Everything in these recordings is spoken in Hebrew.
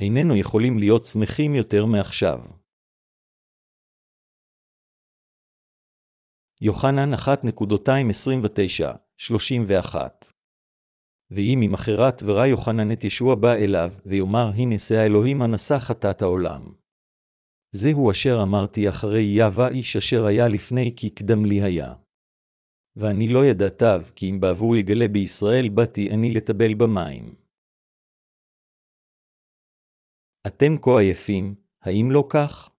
איננו יכולים להיות שמחים יותר מעכשיו. יוחנן 1.29-31 ואם ממחרת ורא יוחנן את ישוע בא אליו, ויאמר הנה שא האלוהים הנשא חטאת העולם. זהו אשר אמרתי אחרי יבא איש אשר היה לפני כי קדם לי היה. ואני לא ידעתיו, כי אם בעבור יגלה בישראל באתי אני לטבל במים. אתם כה עייפים, האם לא כך?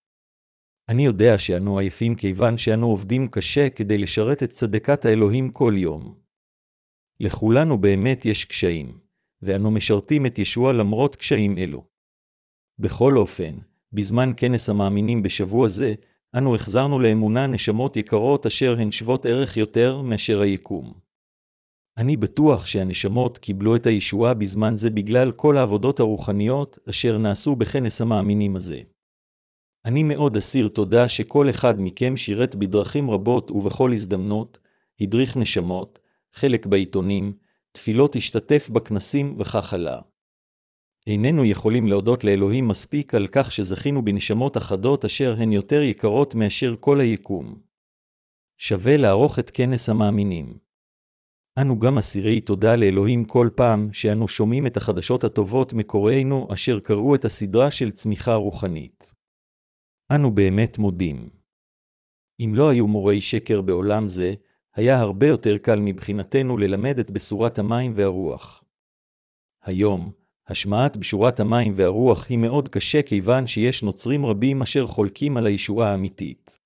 אני יודע שאנו עייפים כיוון שאנו עובדים קשה כדי לשרת את צדקת האלוהים כל יום. לכולנו באמת יש קשיים, ואנו משרתים את ישוע למרות קשיים אלו. בכל אופן, בזמן כנס המאמינים בשבוע זה, אנו החזרנו לאמונה נשמות יקרות אשר הן שוות ערך יותר מאשר היקום. אני בטוח שהנשמות קיבלו את הישועה בזמן זה בגלל כל העבודות הרוחניות אשר נעשו בכנס המאמינים הזה. אני מאוד אסיר תודה שכל אחד מכם שירת בדרכים רבות ובכל הזדמנות, הדריך נשמות, חלק בעיתונים, תפילות השתתף בכנסים וכך הלאה. איננו יכולים להודות לאלוהים מספיק על כך שזכינו בנשמות אחדות אשר הן יותר יקרות מאשר כל היקום. שווה לערוך את כנס המאמינים. אנו גם אסירי תודה לאלוהים כל פעם שאנו שומעים את החדשות הטובות מקוראינו אשר קראו את הסדרה של צמיחה רוחנית. אנו באמת מודים. אם לא היו מורי שקר בעולם זה, היה הרבה יותר קל מבחינתנו ללמד את בשורת המים והרוח. היום, השמעת בשורת המים והרוח היא מאוד קשה כיוון שיש נוצרים רבים אשר חולקים על הישועה האמיתית.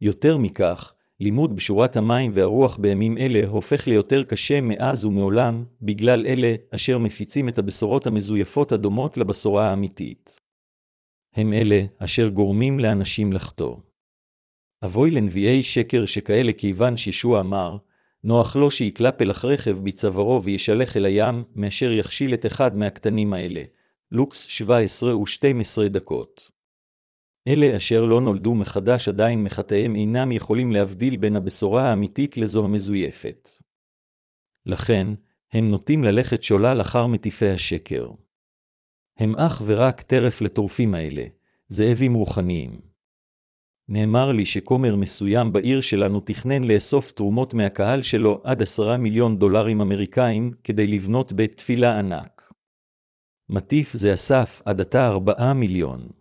יותר מכך, לימוד בשורת המים והרוח בימים אלה הופך ליותר קשה מאז ומעולם, בגלל אלה אשר מפיצים את הבשורות המזויפות הדומות לבשורה האמיתית. הם אלה אשר גורמים לאנשים לחטוא. אבוי לנביאי שקר שכאלה כיוון שישוע אמר, נוח לו שיקלע פלח רכב בצווארו וישלח אל הים, מאשר יכשיל את אחד מהקטנים האלה. לוקס 17 ו-12 דקות. אלה אשר לא נולדו מחדש עדיין מחטאיהם אינם יכולים להבדיל בין הבשורה האמיתית לזו המזויפת. לכן, הם נוטים ללכת שולל אחר מטיפי השקר. הם אך ורק טרף לטורפים האלה, זאבים רוחניים. נאמר לי שכומר מסוים בעיר שלנו תכנן לאסוף תרומות מהקהל שלו עד עשרה מיליון דולרים אמריקאים כדי לבנות בית תפילה ענק. מטיף זה אסף עד עתה ארבעה מיליון.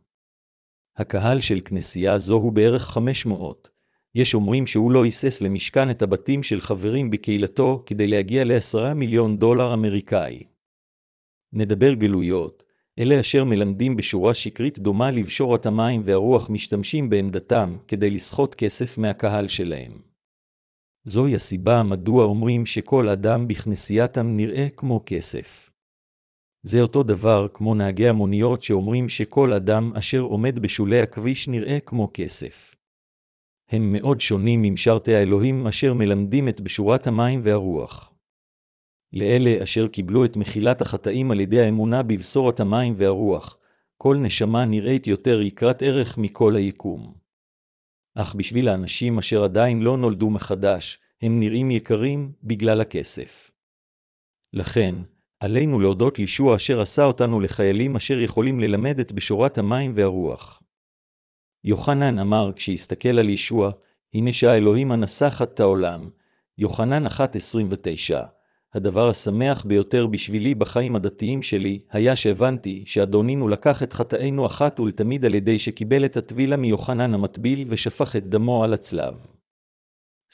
הקהל של כנסייה זו הוא בערך חמש מאות. יש אומרים שהוא לא היסס למשכן את הבתים של חברים בקהילתו כדי להגיע לעשרה מיליון דולר אמריקאי. נדבר גלויות, אלה אשר מלמדים בשורה שקרית דומה לבשורת המים והרוח משתמשים בעמדתם כדי לסחוט כסף מהקהל שלהם. זוהי הסיבה מדוע אומרים שכל אדם בכנסייתם נראה כמו כסף. זה אותו דבר כמו נהגי המוניות שאומרים שכל אדם אשר עומד בשולי הכביש נראה כמו כסף. הם מאוד שונים ממשרתי האלוהים אשר מלמדים את בשורת המים והרוח. לאלה אשר קיבלו את מחילת החטאים על ידי האמונה בבשורת המים והרוח, כל נשמה נראית יותר יקרת ערך מכל היקום. אך בשביל האנשים אשר עדיין לא נולדו מחדש, הם נראים יקרים בגלל הכסף. לכן, עלינו להודות לישוע אשר עשה אותנו לחיילים אשר יכולים ללמד את בשורת המים והרוח. יוחנן אמר כשהסתכל על ישוע, הנה שהאלוהים הנסחת את העולם. יוחנן 1.29 הדבר השמח ביותר בשבילי בחיים הדתיים שלי, היה שהבנתי שאדונינו לקח את חטאינו אחת ולתמיד על ידי שקיבל את הטבילה מיוחנן המטביל ושפך את דמו על הצלב.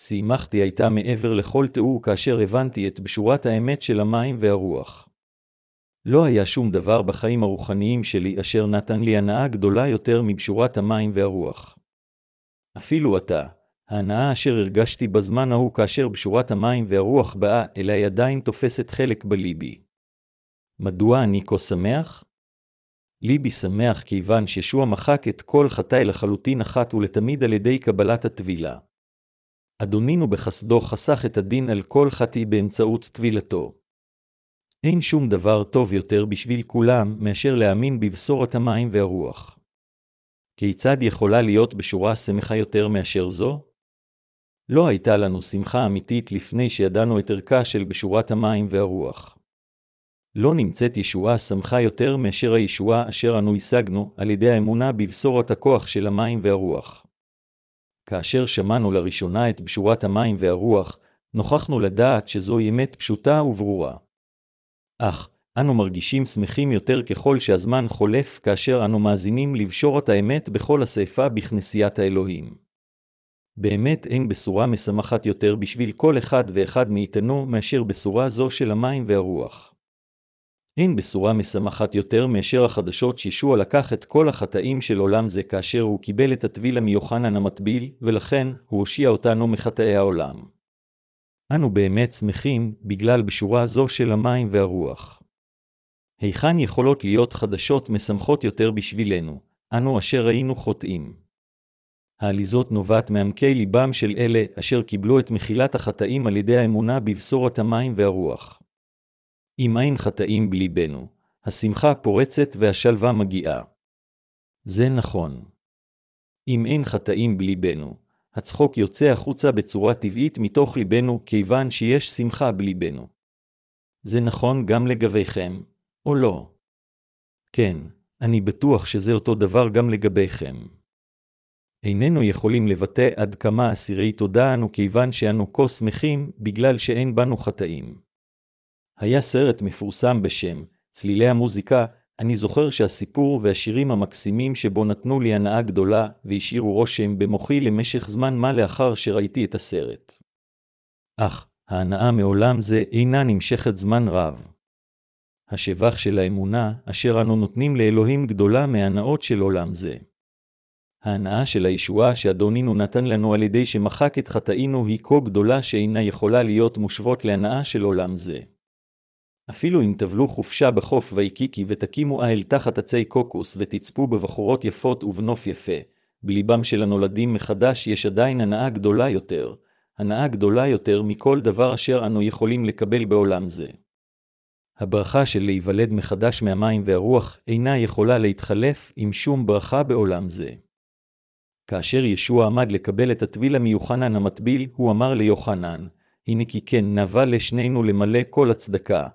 שימחתי הייתה מעבר לכל תיאור כאשר הבנתי את בשורת האמת של המים והרוח. לא היה שום דבר בחיים הרוחניים שלי אשר נתן לי הנאה גדולה יותר מבשורת המים והרוח. אפילו אתה, ההנאה אשר הרגשתי בזמן ההוא כאשר בשורת המים והרוח באה אליי עדיין תופסת חלק בליבי. מדוע אני כה שמח? ליבי שמח כיוון שישוע מחק את כל חטאי לחלוטין אחת ולתמיד על ידי קבלת הטבילה. אדונינו בחסדו חסך את הדין על כל חטאי באמצעות טבילתו. אין שום דבר טוב יותר בשביל כולם מאשר להאמין בבשורת המים והרוח. כיצד יכולה להיות בשורה שמחה יותר מאשר זו? לא הייתה לנו שמחה אמיתית לפני שידענו את ערכה של בשורת המים והרוח. לא נמצאת ישועה שמחה יותר מאשר הישועה אשר אנו השגנו על ידי האמונה בבשורת הכוח של המים והרוח. כאשר שמענו לראשונה את בשורת המים והרוח, נוכחנו לדעת שזוהי אמת פשוטה וברורה. אך, אנו מרגישים שמחים יותר ככל שהזמן חולף כאשר אנו מאזינים לבשורת האמת בכל השפה בכנסיית האלוהים. באמת אין בשורה משמחת יותר בשביל כל אחד ואחד מאיתנו מאשר בשורה זו של המים והרוח. אין בשורה משמחת יותר מאשר החדשות שישוע לקח את כל החטאים של עולם זה כאשר הוא קיבל את הטבילה מיוחנן המטביל, ולכן הוא הושיע אותנו מחטאי העולם. אנו באמת שמחים בגלל בשורה זו של המים והרוח. היכן יכולות להיות חדשות משמחות יותר בשבילנו, אנו אשר היינו חוטאים. העליזות נובעת מעמקי ליבם של אלה אשר קיבלו את מחילת החטאים על ידי האמונה בבשורת המים והרוח. אם אין חטאים בליבנו, השמחה פורצת והשלווה מגיעה. זה נכון. אם אין חטאים בליבנו, הצחוק יוצא החוצה בצורה טבעית מתוך ליבנו, כיוון שיש שמחה בליבנו. זה נכון גם לגביכם, או לא? כן, אני בטוח שזה אותו דבר גם לגביכם. איננו יכולים לבטא עד כמה אסירי תודה אנו כיוון שאנו כה שמחים בגלל שאין בנו חטאים. היה סרט מפורסם בשם צלילי המוזיקה, אני זוכר שהסיפור והשירים המקסימים שבו נתנו לי הנאה גדולה והשאירו רושם במוחי למשך זמן מה לאחר שראיתי את הסרט. אך, ההנאה מעולם זה אינה נמשכת זמן רב. השבח של האמונה, אשר אנו נותנים לאלוהים גדולה מהנאות של עולם זה. ההנאה של הישועה שאדונינו נתן לנו על ידי שמחק את חטאינו היא כה גדולה שאינה יכולה להיות מושוות להנאה של עולם זה. אפילו אם טבלו חופשה בחוף ויקיקי ותקימו איל תחת עצי קוקוס ותצפו בבחורות יפות ובנוף יפה, בליבם של הנולדים מחדש יש עדיין הנאה גדולה יותר, הנאה גדולה יותר מכל דבר אשר אנו יכולים לקבל בעולם זה. הברכה של להיוולד מחדש מהמים והרוח אינה יכולה להתחלף עם שום ברכה בעולם זה. כאשר ישוע עמד לקבל את הטביל המיוחנן המטביל, הוא אמר ליוחנן, הנה כי כן נבע לשנינו למלא כל הצדקה,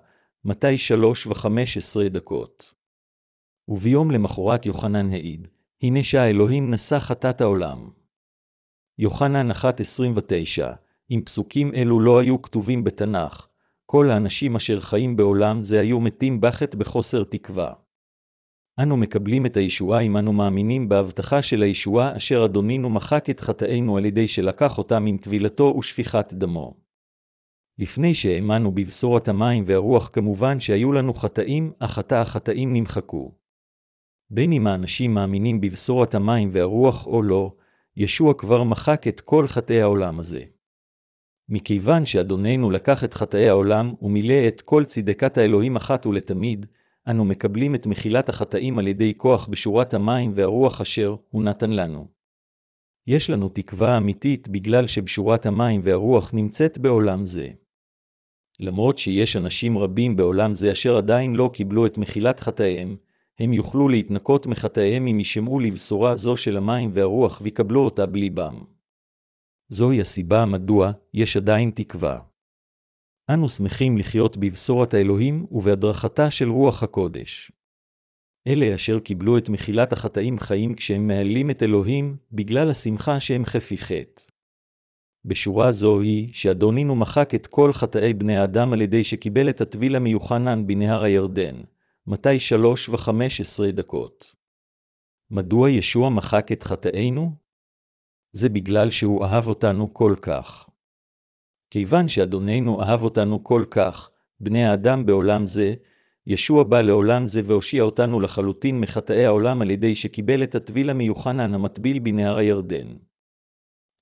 מתי שלוש וחמש עשרה דקות. וביום למחרת יוחנן העיד, הנה שהאלוהים נשא חטאת העולם. יוחנן 1.29, אם פסוקים אלו לא היו כתובים בתנ"ך, כל האנשים אשר חיים בעולם זה היו מתים בחטא בחוסר תקווה. אנו מקבלים את הישועה אם אנו מאמינים בהבטחה של הישועה אשר אדונינו מחק את חטאינו על ידי שלקח אותם עם טבילתו ושפיכת דמו. לפני שהאמנו בבשורת המים והרוח כמובן שהיו לנו חטאים, אך עתה החטאים נמחקו. בין אם האנשים מאמינים בבשורת המים והרוח או לא, ישוע כבר מחק את כל חטאי העולם הזה. מכיוון שאדוננו לקח את חטאי העולם ומילא את כל צדקת האלוהים אחת ולתמיד, אנו מקבלים את מחילת החטאים על ידי כוח בשורת המים והרוח אשר הוא נתן לנו. יש לנו תקווה אמיתית בגלל שבשורת המים והרוח נמצאת בעולם זה. למרות שיש אנשים רבים בעולם זה אשר עדיין לא קיבלו את מחילת חטאיהם, הם יוכלו להתנקות מחטאיהם אם ישמעו לבשורה זו של המים והרוח ויקבלו אותה בליבם. זוהי הסיבה מדוע יש עדיין תקווה. אנו שמחים לחיות בבשורת האלוהים ובהדרכתה של רוח הקודש. אלה אשר קיבלו את מחילת החטאים חיים כשהם מעלים את אלוהים בגלל השמחה שהם חפי חטא. בשורה זו היא שאדונינו מחק את כל חטאי בני האדם על ידי שקיבל את הטביל המיוחנן בנהר הירדן, מתי שלוש וחמש עשרה דקות. מדוע ישוע מחק את חטאינו? זה בגלל שהוא אהב אותנו כל כך. כיוון שאדוננו אהב אותנו כל כך, בני האדם בעולם זה, ישוע בא לעולם זה והושיע אותנו לחלוטין מחטאי העולם על ידי שקיבל את הטביל המיוחנן המטביל בנהר הירדן.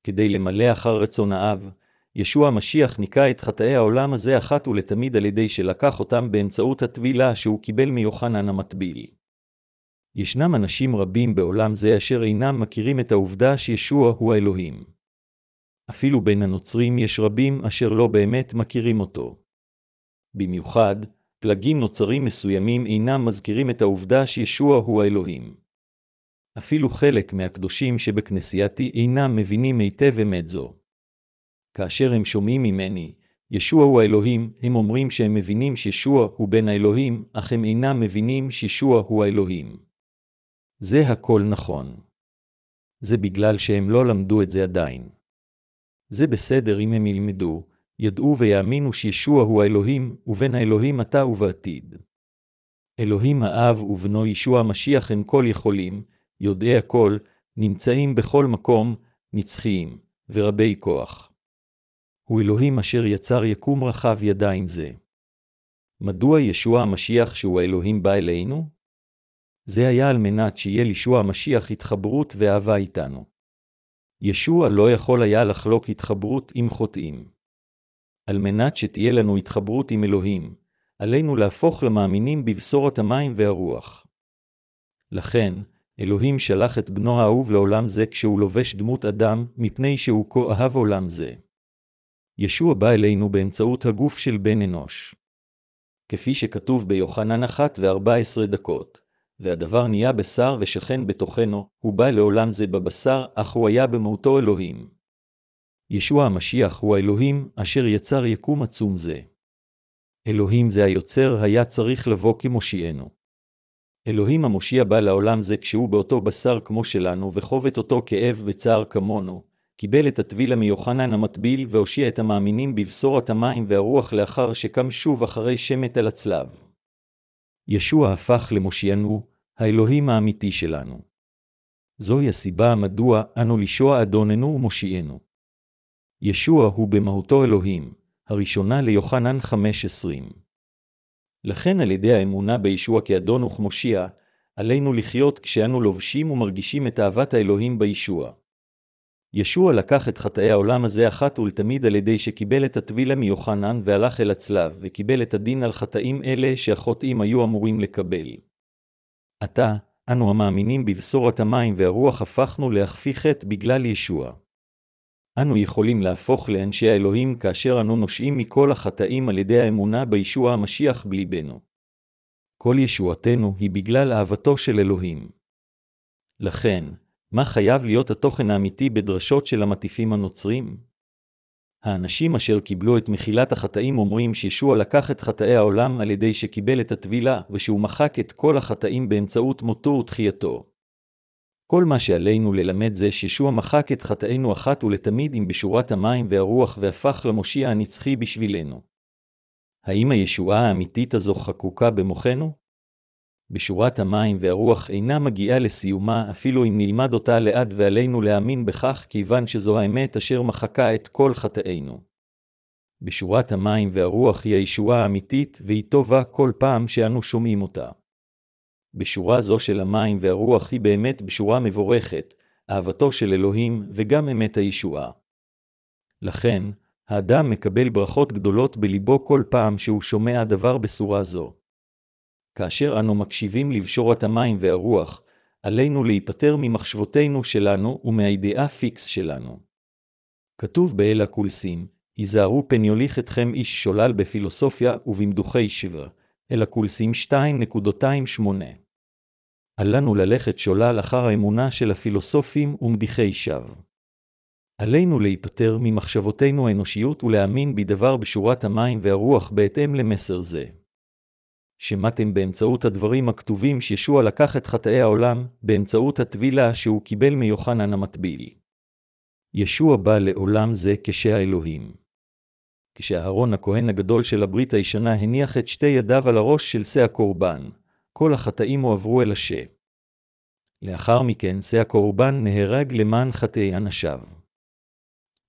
כדי למלא אחר רצון האב, ישוע המשיח ניקה את חטאי העולם הזה אחת ולתמיד על ידי שלקח אותם באמצעות הטבילה שהוא קיבל מיוחנן המטביל. ישנם אנשים רבים בעולם זה אשר אינם מכירים את העובדה שישוע הוא האלוהים. אפילו בין הנוצרים יש רבים אשר לא באמת מכירים אותו. במיוחד, פלגים נוצרים מסוימים אינם מזכירים את העובדה שישוע הוא האלוהים. אפילו חלק מהקדושים שבכנסייתי אינם מבינים היטב אמת זו. כאשר הם שומעים ממני, ישוע הוא האלוהים, הם אומרים שהם מבינים שישוע הוא בן האלוהים, אך הם אינם מבינים שישוע הוא האלוהים. זה הכל נכון. זה בגלל שהם לא למדו את זה עדיין. זה בסדר אם הם ילמדו, ידעו ויאמינו שישוע הוא האלוהים, ובן האלוהים עתה ובעתיד. אלוהים האב ובנו ישוע המשיח הם כל יכולים, יודעי הכל, נמצאים בכל מקום, נצחיים, ורבי כוח. הוא אלוהים אשר יצר יקום רחב ידיים זה. מדוע ישוע המשיח שהוא האלוהים בא אלינו? זה היה על מנת שיהיה לישוע המשיח התחברות ואהבה איתנו. ישוע לא יכול היה לחלוק התחברות עם חוטאים. על מנת שתהיה לנו התחברות עם אלוהים, עלינו להפוך למאמינים בבשורת המים והרוח. לכן, אלוהים שלח את בנו האהוב לעולם זה כשהוא לובש דמות אדם, מפני שהוא כה אהב עולם זה. ישוע בא אלינו באמצעות הגוף של בן אנוש. כפי שכתוב ביוחנן אחת וארבע עשרה דקות, והדבר נהיה בשר ושכן בתוכנו, הוא בא לעולם זה בבשר, אך הוא היה במהותו אלוהים. ישוע המשיח הוא האלוהים אשר יצר יקום עצום זה. אלוהים זה היוצר היה צריך לבוא כמושיענו. אלוהים המושיע בא לעולם זה כשהוא באותו בשר כמו שלנו, וחובט אותו כאב וצער כמונו, קיבל את הטביל מיוחנן המטביל והושיע את המאמינים בבשורת המים והרוח לאחר שקם שוב אחרי שמת על הצלב. ישוע הפך למושיענו, האלוהים האמיתי שלנו. זוהי הסיבה מדוע אנו לישוע אדוננו ומושיענו. ישוע הוא במהותו אלוהים, הראשונה ליוחנן 5.20. לכן על ידי האמונה בישוע כאדון וכמושיע, עלינו לחיות כשאנו לובשים ומרגישים את אהבת האלוהים בישוע. ישוע לקח את חטאי העולם הזה אחת ולתמיד על ידי שקיבל את הטבילה מיוחנן והלך אל הצלב, וקיבל את הדין על חטאים אלה שהחוטאים היו אמורים לקבל. עתה, אנו המאמינים בבשורת המים והרוח הפכנו להכפי חטא בגלל ישוע. אנו יכולים להפוך לאנשי האלוהים כאשר אנו נושעים מכל החטאים על ידי האמונה בישוע המשיח בליבנו. כל ישועתנו היא בגלל אהבתו של אלוהים. לכן, מה חייב להיות התוכן האמיתי בדרשות של המטיפים הנוצרים? האנשים אשר קיבלו את מחילת החטאים אומרים שישוע לקח את חטאי העולם על ידי שקיבל את הטבילה, ושהוא מחק את כל החטאים באמצעות מותו ותחייתו. כל מה שעלינו ללמד זה שישוע מחק את חטאינו אחת ולתמיד עם בשורת המים והרוח והפך למושיע הנצחי בשבילנו. האם הישועה האמיתית הזו חקוקה במוחנו? בשורת המים והרוח אינה מגיעה לסיומה אפילו אם נלמד אותה לאט ועלינו להאמין בכך כיוון שזו האמת אשר מחקה את כל חטאינו. בשורת המים והרוח היא הישועה האמיתית והיא טובה כל פעם שאנו שומעים אותה. בשורה זו של המים והרוח היא באמת בשורה מבורכת, אהבתו של אלוהים וגם אמת הישועה. לכן, האדם מקבל ברכות גדולות בליבו כל פעם שהוא שומע דבר בסורה זו. כאשר אנו מקשיבים לבשורת המים והרוח, עלינו להיפטר ממחשבותינו שלנו ומהידיעה פיקס שלנו. כתוב באל הקולסים, היזהרו פן יוליך אתכם איש שולל בפילוסופיה ובמדוכי שבר, אל הקולסים 2.28. אל לנו ללכת שולל אחר האמונה של הפילוסופים ומדיחי שווא. עלינו להיפטר ממחשבותינו האנושיות ולהאמין בדבר בשורת המים והרוח בהתאם למסר זה. שמעתם באמצעות הדברים הכתובים שישוע לקח את חטאי העולם, באמצעות הטבילה שהוא קיבל מיוחנן המטביל. ישוע בא לעולם זה כשהאלוהים. כשאהרון הכהן הגדול של הברית הישנה הניח את שתי ידיו על הראש של שא הקורבן, כל החטאים הועברו אל השם. לאחר מכן שא הקורבן נהרג למען חטאי אנשיו.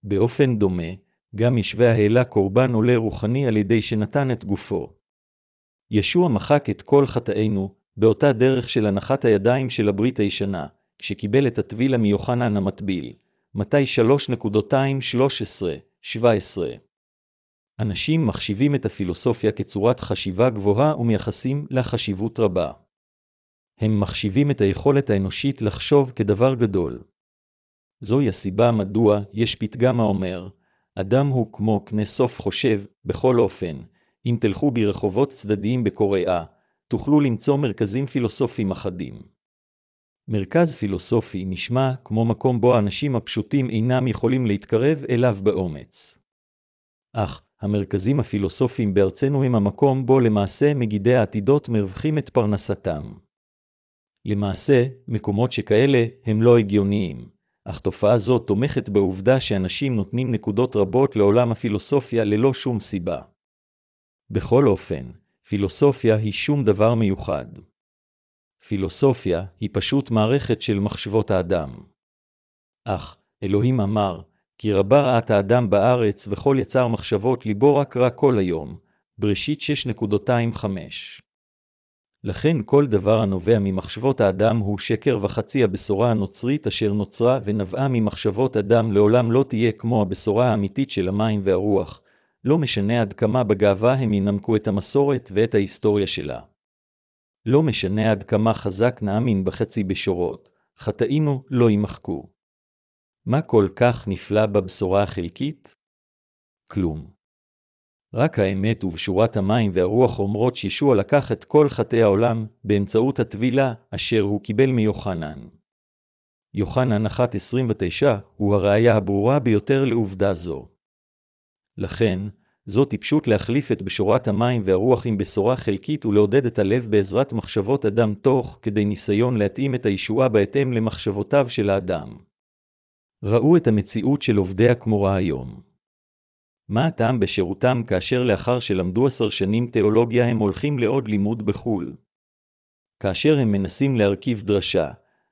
באופן דומה, גם ישווה העלה קורבן עולה רוחני על ידי שנתן את גופו. ישוע מחק את כל חטאינו, באותה דרך של הנחת הידיים של הברית הישנה, כשקיבל את הטבילה מיוחנן המטביל. מתי 3.213-17 אנשים מחשיבים את הפילוסופיה כצורת חשיבה גבוהה ומייחסים לה חשיבות רבה. הם מחשיבים את היכולת האנושית לחשוב כדבר גדול. זוהי הסיבה מדוע יש פתגם האומר, אדם הוא כמו קנה סוף חושב, בכל אופן, אם תלכו ברחובות צדדיים בקוריאה, תוכלו למצוא מרכזים פילוסופיים אחדים. מרכז פילוסופי נשמע כמו מקום בו האנשים הפשוטים אינם יכולים להתקרב אליו באומץ. אך, המרכזים הפילוסופיים בארצנו הם המקום בו למעשה מגידי העתידות מרווחים את פרנסתם. למעשה, מקומות שכאלה הם לא הגיוניים, אך תופעה זו תומכת בעובדה שאנשים נותנים נקודות רבות לעולם הפילוסופיה ללא שום סיבה. בכל אופן, פילוסופיה היא שום דבר מיוחד. פילוסופיה היא פשוט מערכת של מחשבות האדם. אך, אלוהים אמר, כי רבה רעת האדם בארץ וכל יצר מחשבות ליבו רק רע כל היום, בראשית 6.25. לכן כל דבר הנובע ממחשבות האדם הוא שקר וחצי הבשורה הנוצרית אשר נוצרה ונבעה ממחשבות אדם לעולם לא תהיה כמו הבשורה האמיתית של המים והרוח, לא משנה עד כמה בגאווה הם ינמקו את המסורת ואת ההיסטוריה שלה. לא משנה עד כמה חזק נאמין בחצי בשורות, חטאינו לא יימחקו. מה כל כך נפלא בבשורה החלקית? כלום. רק האמת ובשורת המים והרוח אומרות שישוע לקח את כל חטאי העולם באמצעות הטבילה אשר הוא קיבל מיוחנן. יוחנן 1.29 הוא הראיה הברורה ביותר לעובדה זו. לכן, זו טיפשות להחליף את בשורת המים והרוח עם בשורה חלקית ולעודד את הלב בעזרת מחשבות אדם תוך כדי ניסיון להתאים את הישועה בהתאם למחשבותיו של האדם. ראו את המציאות של עובדיה כמו רעיון. מה הטעם בשירותם כאשר לאחר שלמדו עשר שנים תיאולוגיה הם הולכים לעוד לימוד בחו"ל? כאשר הם מנסים להרכיב דרשה,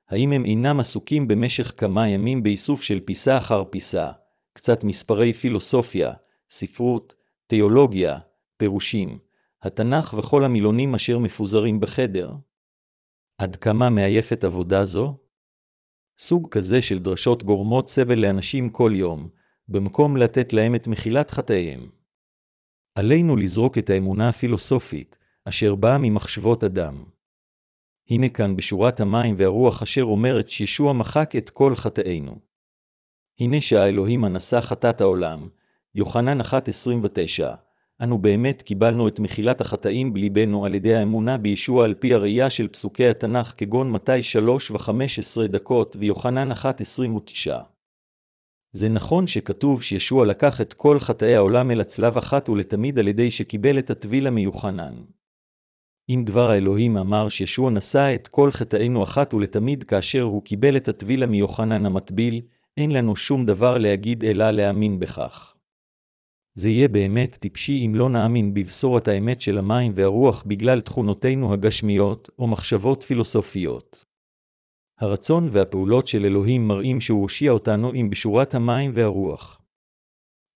האם הם אינם עסוקים במשך כמה ימים באיסוף של פיסה אחר פיסה, קצת מספרי פילוסופיה, ספרות, תיאולוגיה, פירושים, התנ"ך וכל המילונים אשר מפוזרים בחדר? עד כמה מעייפת עבודה זו? סוג כזה של דרשות גורמות סבל לאנשים כל יום, במקום לתת להם את מחילת חטאיהם. עלינו לזרוק את האמונה הפילוסופית, אשר באה ממחשבות אדם. הנה כאן בשורת המים והרוח אשר אומרת שישוע מחק את כל חטאינו. הנה שהאלוהים הנשא חטאת העולם, יוחנן 1.29, אנו באמת קיבלנו את מחילת החטאים בליבנו על ידי האמונה בישוע על פי הראייה של פסוקי התנ"ך כגון מתי 3 ו-15 דקות ויוחנן 1.29. זה נכון שכתוב שישוע לקח את כל חטאי העולם אל הצלב אחת ולתמיד על ידי שקיבל את הטביל המיוחנן. אם דבר האלוהים אמר שישוע נשא את כל חטאינו אחת ולתמיד כאשר הוא קיבל את הטביל המיוחנן המטביל, אין לנו שום דבר להגיד אלא להאמין בכך. זה יהיה באמת טיפשי אם לא נאמין בבשורת האמת של המים והרוח בגלל תכונותינו הגשמיות או מחשבות פילוסופיות. הרצון והפעולות של אלוהים מראים שהוא הושיע אותנו עם בשורת המים והרוח.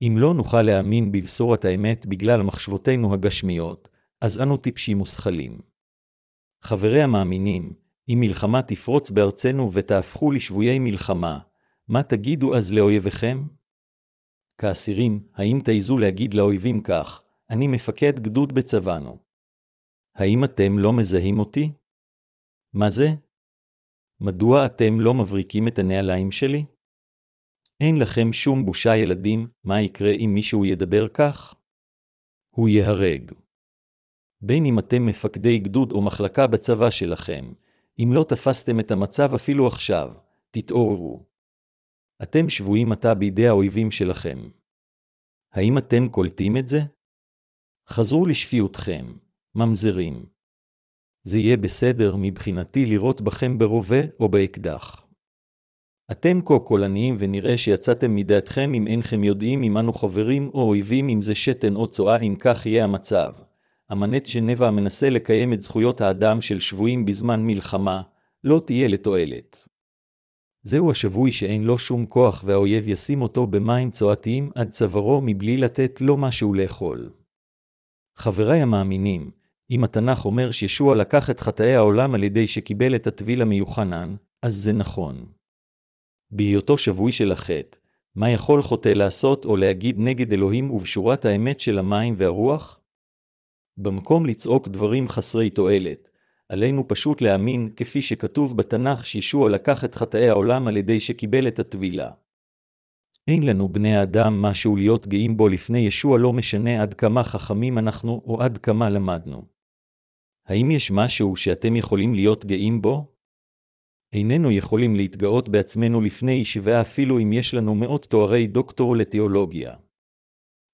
אם לא נוכל להאמין בבשורת האמת בגלל מחשבותינו הגשמיות, אז אנו טיפשים ושכלים. חברי המאמינים, אם מלחמה תפרוץ בארצנו ותהפכו לשבויי מלחמה, מה תגידו אז לאויביכם? כאסירים, האם תעזו להגיד לאויבים כך, אני מפקד גדוד בצבאנו? האם אתם לא מזהים אותי? מה זה? מדוע אתם לא מבריקים את הנעליים שלי? אין לכם שום בושה, ילדים, מה יקרה אם מישהו ידבר כך? הוא ייהרג. בין אם אתם מפקדי גדוד או מחלקה בצבא שלכם, אם לא תפסתם את המצב אפילו עכשיו, תתעוררו. אתם שבויים עתה בידי האויבים שלכם. האם אתם קולטים את זה? חזרו לשפיותכם, ממזרים. זה יהיה בסדר מבחינתי לראות בכם ברובה או באקדח. אתם כה קולניים ונראה שיצאתם מדעתכם אם אינכם יודעים אם אנו חברים או אויבים אם זה שתן או צואה אם כך יהיה המצב. אמנת ז'נבה המנסה לקיים את זכויות האדם של שבויים בזמן מלחמה, לא תהיה לתועלת. זהו השבוי שאין לו שום כוח והאויב ישים אותו במים צואתיים עד צווארו מבלי לתת לו משהו לאכול. חבריי המאמינים, אם התנ"ך אומר שישוע לקח את חטאי העולם על ידי שקיבל את הטביל המיוחנן, אז זה נכון. בהיותו שבוי של החטא, מה יכול חוטא לעשות או להגיד נגד אלוהים ובשורת האמת של המים והרוח? במקום לצעוק דברים חסרי תועלת, עלינו פשוט להאמין, כפי שכתוב בתנ"ך שישוע לקח את חטאי העולם על ידי שקיבל את הטבילה. אין לנו בני האדם משהו להיות גאים בו לפני ישוע לא משנה עד כמה חכמים אנחנו או עד כמה למדנו. האם יש משהו שאתם יכולים להיות גאים בו? איננו יכולים להתגאות בעצמנו לפני ישיבה אפילו אם יש לנו מאות תוארי דוקטור לתיאולוגיה.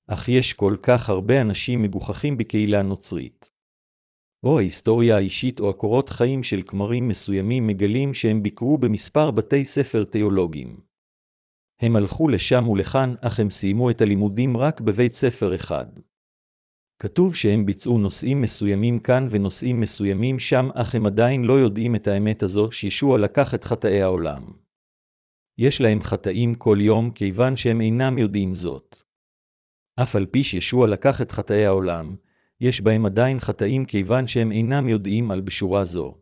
אך יש כל כך הרבה אנשים מגוחכים בקהילה נוצרית. או ההיסטוריה האישית או הקורות חיים של כמרים מסוימים מגלים שהם ביקרו במספר בתי ספר תיאולוגיים. הם הלכו לשם ולכאן, אך הם סיימו את הלימודים רק בבית ספר אחד. כתוב שהם ביצעו נושאים מסוימים כאן ונושאים מסוימים שם, אך הם עדיין לא יודעים את האמת הזו שישוע לקח את חטאי העולם. יש להם חטאים כל יום כיוון שהם אינם יודעים זאת. אף על פי שישוע לקח את חטאי העולם, יש בהם עדיין חטאים כיוון שהם אינם יודעים על בשורה זו.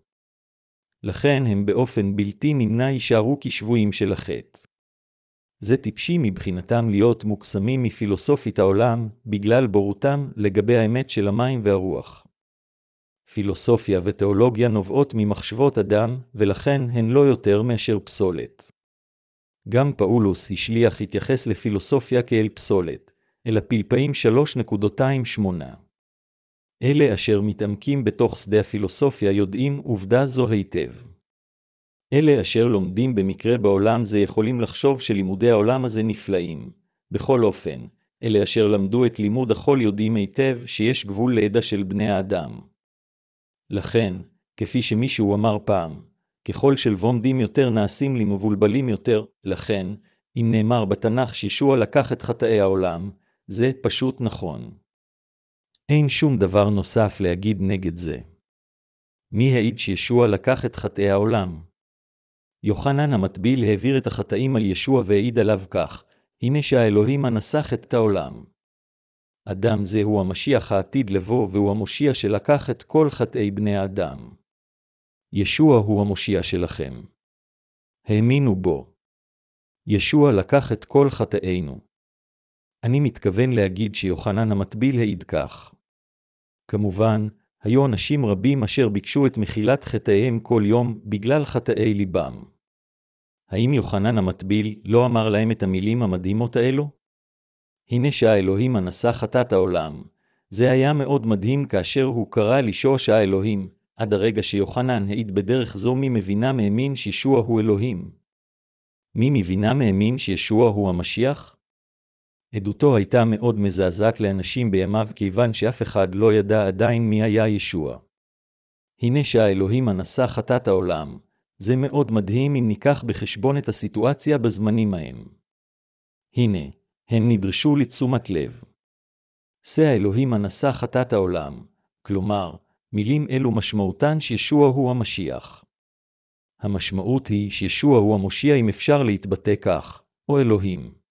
לכן הם באופן בלתי נמנע יישארו כשבויים של החטא. זה טיפשי מבחינתם להיות מוקסמים מפילוסופית העולם, בגלל בורותם לגבי האמת של המים והרוח. פילוסופיה ותיאולוגיה נובעות ממחשבות אדם, ולכן הן לא יותר מאשר פסולת. גם פאולוס השליח התייחס לפילוסופיה כאל פסולת, אל הפלפאים 3.28. אלה אשר מתעמקים בתוך שדה הפילוסופיה יודעים עובדה זו היטב. אלה אשר לומדים במקרה בעולם זה יכולים לחשוב שלימודי העולם הזה נפלאים. בכל אופן, אלה אשר למדו את לימוד החול יודעים היטב שיש גבול לידע של בני האדם. לכן, כפי שמישהו אמר פעם, ככל שלבומדים יותר נעשים לי מבולבלים יותר, לכן, אם נאמר בתנ"ך שישוע לקח את חטאי העולם, זה פשוט נכון. אין שום דבר נוסף להגיד נגד זה. מי העיד שישוע לקח את חטאי העולם? יוחנן המטביל העביר את החטאים על ישוע והעיד עליו כך, הנה שהאלוהים הנסח את העולם. אדם זה הוא המשיח העתיד לבוא, והוא המושיע שלקח את כל חטאי בני האדם. ישוע הוא המושיע שלכם. האמינו בו. ישוע לקח את כל חטאינו. אני מתכוון להגיד שיוחנן המטביל העיד כך. כמובן, היו אנשים רבים אשר ביקשו את מחילת חטאיהם כל יום בגלל חטאי ליבם. האם יוחנן המטביל לא אמר להם את המילים המדהימות האלו? הנה שהאלוהים הנשא חטאת העולם. זה היה מאוד מדהים כאשר הוא קרא לשוש האלוהים, עד הרגע שיוחנן העיד בדרך זו מי מבינה מאמין שישוע הוא אלוהים. מי מבינה מאמין שישוע הוא המשיח? עדותו הייתה מאוד מזעזעת לאנשים בימיו כיוון שאף אחד לא ידע עדיין מי היה ישוע. הנה שהאלוהים הנשא חטאת העולם, זה מאוד מדהים אם ניקח בחשבון את הסיטואציה בזמנים ההם. הנה, הם נדרשו לתשומת לב. שא האלוהים הנשא חטאת העולם, כלומר, מילים אלו משמעותן שישוע הוא המשיח. המשמעות היא שישוע הוא המושיע אם אפשר להתבטא כך, או אלוהים.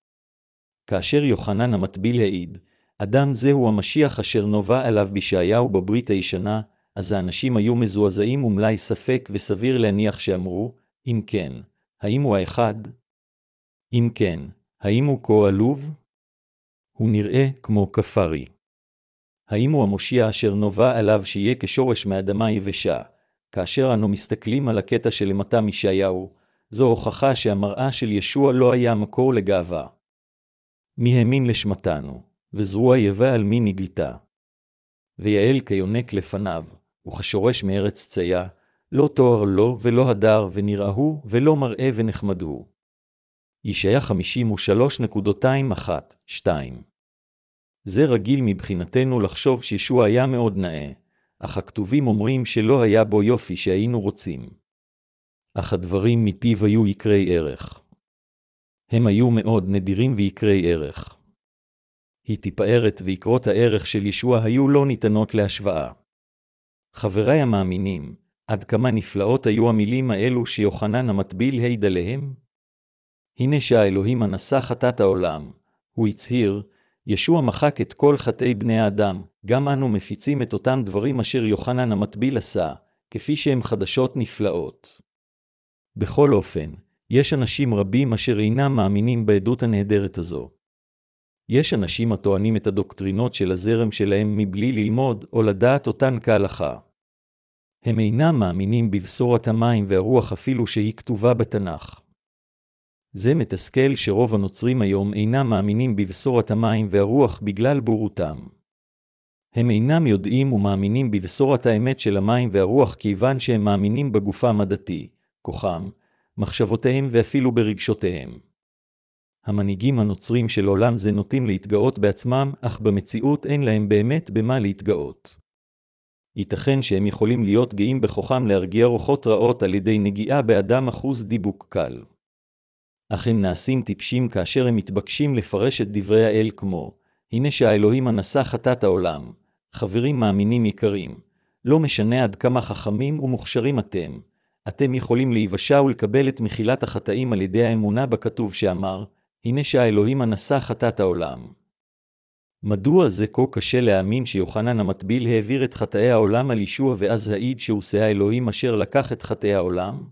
כאשר יוחנן המטביל העיד, אדם זהו המשיח אשר נובע עליו בישעיהו בברית הישנה, אז האנשים היו מזועזעים ומלאי ספק וסביר להניח שאמרו, אם כן, האם הוא האחד? אם כן, האם הוא כה עלוב? הוא נראה כמו כפרי. האם הוא המושיע אשר נובע עליו שיהיה כשורש מאדמה יבשה? כאשר אנו מסתכלים על הקטע שלמטה מישעיהו, זו הוכחה שהמראה של ישוע לא היה מקור לגאווה. מי האמין לשמתנו, וזרוע יבה על מי נגלתה. ויעל כיונק לפניו, וכשורש מארץ ציה, לא תואר לו ולא הדר, ונראהו, ולא מראה ונחמדו. ישעיה 53.21-2 זה רגיל מבחינתנו לחשוב שישוע היה מאוד נאה, אך הכתובים אומרים שלא היה בו יופי שהיינו רוצים. אך הדברים מפיו היו יקרי ערך. הם היו מאוד נדירים ויקרי ערך. היא תפארת ויקרות הערך של ישוע היו לא ניתנות להשוואה. חבריי המאמינים, עד כמה נפלאות היו המילים האלו שיוחנן המטביל העיד עליהם? הנה שהאלוהים הנשא חטאת העולם, הוא הצהיר, ישוע מחק את כל חטאי בני האדם, גם אנו מפיצים את אותם דברים אשר יוחנן המטביל עשה, כפי שהם חדשות נפלאות. בכל אופן, יש אנשים רבים אשר אינם מאמינים בעדות הנהדרת הזו. יש אנשים הטוענים את הדוקטרינות של הזרם שלהם מבלי ללמוד או לדעת אותן כהלכה. הם אינם מאמינים בבשורת המים והרוח אפילו שהיא כתובה בתנ"ך. זה מתסכל שרוב הנוצרים היום אינם מאמינים בבשורת המים והרוח בגלל בורותם. הם אינם יודעים ומאמינים בבשורת האמת של המים והרוח כיוון שהם מאמינים בגופם הדתי, כוחם, מחשבותיהם ואפילו ברגשותיהם. המנהיגים הנוצרים של עולם זה נוטים להתגאות בעצמם, אך במציאות אין להם באמת במה להתגאות. ייתכן שהם יכולים להיות גאים בכוחם להרגיע רוחות רעות על ידי נגיעה באדם אחוז דיבוק קל. אך הם נעשים טיפשים כאשר הם מתבקשים לפרש את דברי האל כמו, הנה שהאלוהים הנשא חטאת העולם. חברים מאמינים יקרים, לא משנה עד כמה חכמים ומוכשרים אתם, אתם יכולים להיוושע ולקבל את מחילת החטאים על ידי האמונה בכתוב שאמר, הנה שהאלוהים הנשא חטאת העולם. מדוע זה כה קשה להאמין שיוחנן המטביל העביר את חטאי העולם על ישוע ואז העיד שהוא שא האלוהים אשר לקח את חטאי העולם?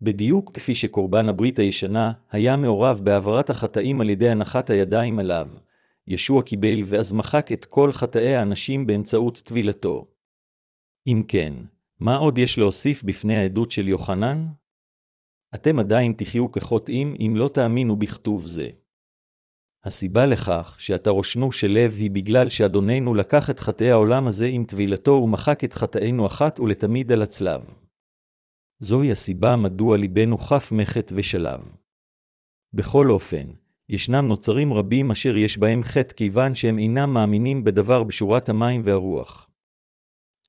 בדיוק כפי שקורבן הברית הישנה היה מעורב בהעברת החטאים על ידי הנחת הידיים עליו, ישוע קיבל ואז מחק את כל חטאי האנשים באמצעות טבילתו. אם כן, מה עוד יש להוסיף בפני העדות של יוחנן? אתם עדיין תחיו כחוטאים אם לא תאמינו בכתוב זה. הסיבה לכך שאתה רושנו של לב היא בגלל שאדוננו לקח את חטאי העולם הזה עם טבילתו ומחק את חטאינו אחת ולתמיד על הצלב. זוהי הסיבה מדוע ליבנו חף מחט ושלב. בכל אופן, ישנם נוצרים רבים אשר יש בהם חטא כיוון שהם אינם מאמינים בדבר בשורת המים והרוח.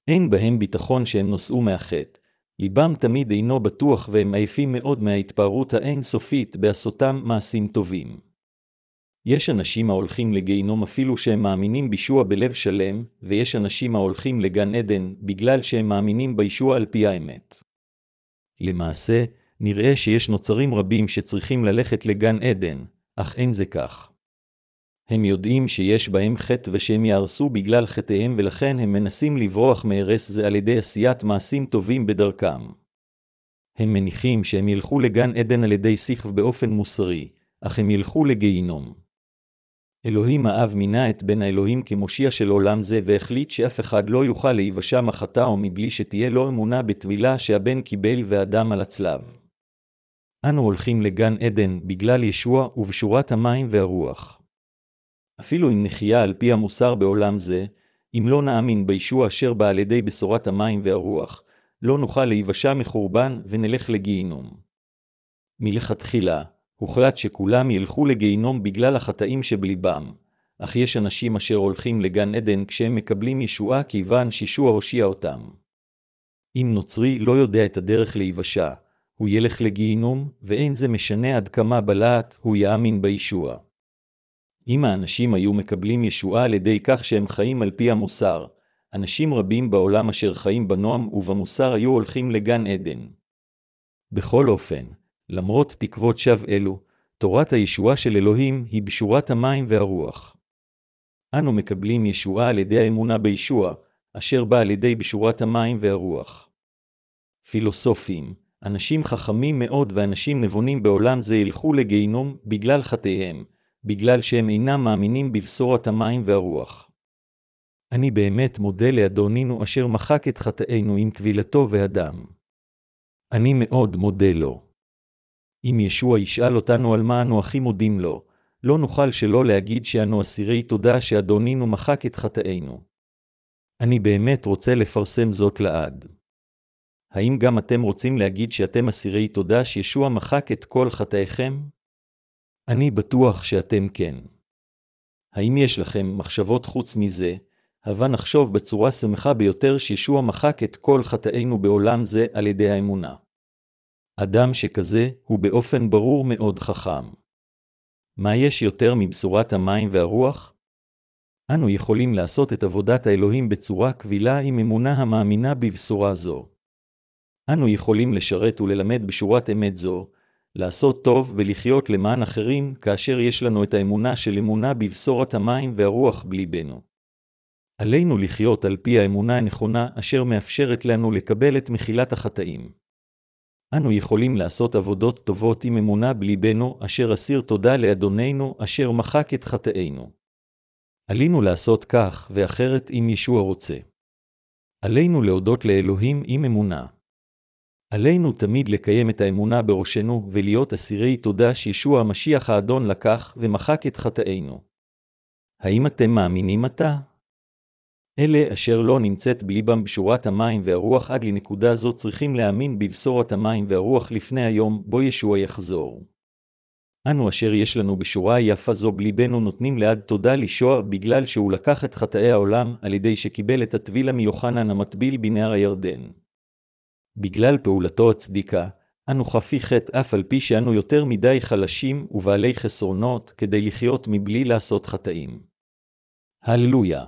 אין בהם ביטחון שהם נושאו מהחטא, ליבם תמיד אינו בטוח והם עייפים מאוד מההתפארות האין-סופית בעשותם מעשים טובים. יש אנשים ההולכים לגיהינום אפילו שהם מאמינים בישוע בלב שלם, ויש אנשים ההולכים לגן עדן בגלל שהם מאמינים בישוע על פי האמת. למעשה, נראה שיש נוצרים רבים שצריכים ללכת לגן עדן, אך אין זה כך. הם יודעים שיש בהם חטא ושהם יהרסו בגלל חטאיהם ולכן הם מנסים לברוח מהרס זה על ידי עשיית מעשים טובים בדרכם. הם מניחים שהם ילכו לגן עדן על ידי שיח באופן מוסרי, אך הם ילכו לגיהינום. אלוהים האב מינה את בן האלוהים כמושיע של עולם זה והחליט שאף אחד לא יוכל להיוושע מחטאו מבלי שתהיה לו אמונה בטבילה שהבן קיבל ואדם על הצלב. אנו הולכים לגן עדן בגלל ישוע ובשורת המים והרוח. אפילו אם נחיה על פי המוסר בעולם זה, אם לא נאמין בישוע אשר בא על ידי בשורת המים והרוח, לא נוכל להיוושע מחורבן ונלך לגיהינום. מלכתחילה, הוחלט שכולם ילכו לגיהינום בגלל החטאים שבליבם, אך יש אנשים אשר הולכים לגן עדן כשהם מקבלים ישועה כיוון שישוע הושיע אותם. אם נוצרי לא יודע את הדרך להיוושע, הוא ילך לגיהינום, ואין זה משנה עד כמה בלהט הוא יאמין בישוע. אם האנשים היו מקבלים ישועה על ידי כך שהם חיים על פי המוסר, אנשים רבים בעולם אשר חיים בנועם ובמוסר היו הולכים לגן עדן. בכל אופן, למרות תקוות שווא אלו, תורת הישועה של אלוהים היא בשורת המים והרוח. אנו מקבלים ישועה על ידי האמונה בישוע, אשר בא על ידי בשורת המים והרוח. פילוסופים, אנשים חכמים מאוד ואנשים נבונים בעולם זה ילכו לגיהינום בגלל חטאיהם, בגלל שהם אינם מאמינים בבשורת המים והרוח. אני באמת מודה לאדונינו אשר מחק את חטאינו עם טבילתו והדם. אני מאוד מודה לו. אם ישוע ישאל אותנו על מה אנו הכי מודים לו, לא נוכל שלא להגיד שאנו אסירי תודה שאדונינו מחק את חטאינו. אני באמת רוצה לפרסם זאת לעד. האם גם אתם רוצים להגיד שאתם אסירי תודה שישוע מחק את כל חטאיכם? אני בטוח שאתם כן. האם יש לכם מחשבות חוץ מזה, הבה נחשוב בצורה שמחה ביותר שישוע מחק את כל חטאינו בעולם זה על ידי האמונה. אדם שכזה הוא באופן ברור מאוד חכם. מה יש יותר מבשורת המים והרוח? אנו יכולים לעשות את עבודת האלוהים בצורה קבילה עם אמונה המאמינה בבשורה זו. אנו יכולים לשרת וללמד בשורת אמת זו, לעשות טוב ולחיות למען אחרים, כאשר יש לנו את האמונה של אמונה בבשורת המים והרוח בליבנו. עלינו לחיות על פי האמונה הנכונה אשר מאפשרת לנו לקבל את מחילת החטאים. אנו יכולים לעשות עבודות טובות עם אמונה בליבנו, אשר אסיר תודה לאדוננו, אשר מחק את חטאינו. עלינו לעשות כך, ואחרת אם ישוע רוצה. עלינו להודות לאלוהים עם אמונה. עלינו תמיד לקיים את האמונה בראשנו ולהיות אסירי תודה שישוע המשיח האדון לקח ומחק את חטאינו. האם אתם מאמינים עתה? אלה אשר לא נמצאת בליבם בשורת המים והרוח עד לנקודה זו צריכים להאמין בבשורת המים והרוח לפני היום בו ישוע יחזור. אנו אשר יש לנו בשורה יפה זו בליבנו נותנים לעד תודה לישוע בגלל שהוא לקח את חטאי העולם על ידי שקיבל את הטבילה מיוחנן המטביל בנהר הירדן. בגלל פעולתו הצדיקה, אנו חפי חטא אף על פי שאנו יותר מדי חלשים ובעלי חסרונות כדי לחיות מבלי לעשות חטאים. הללויה.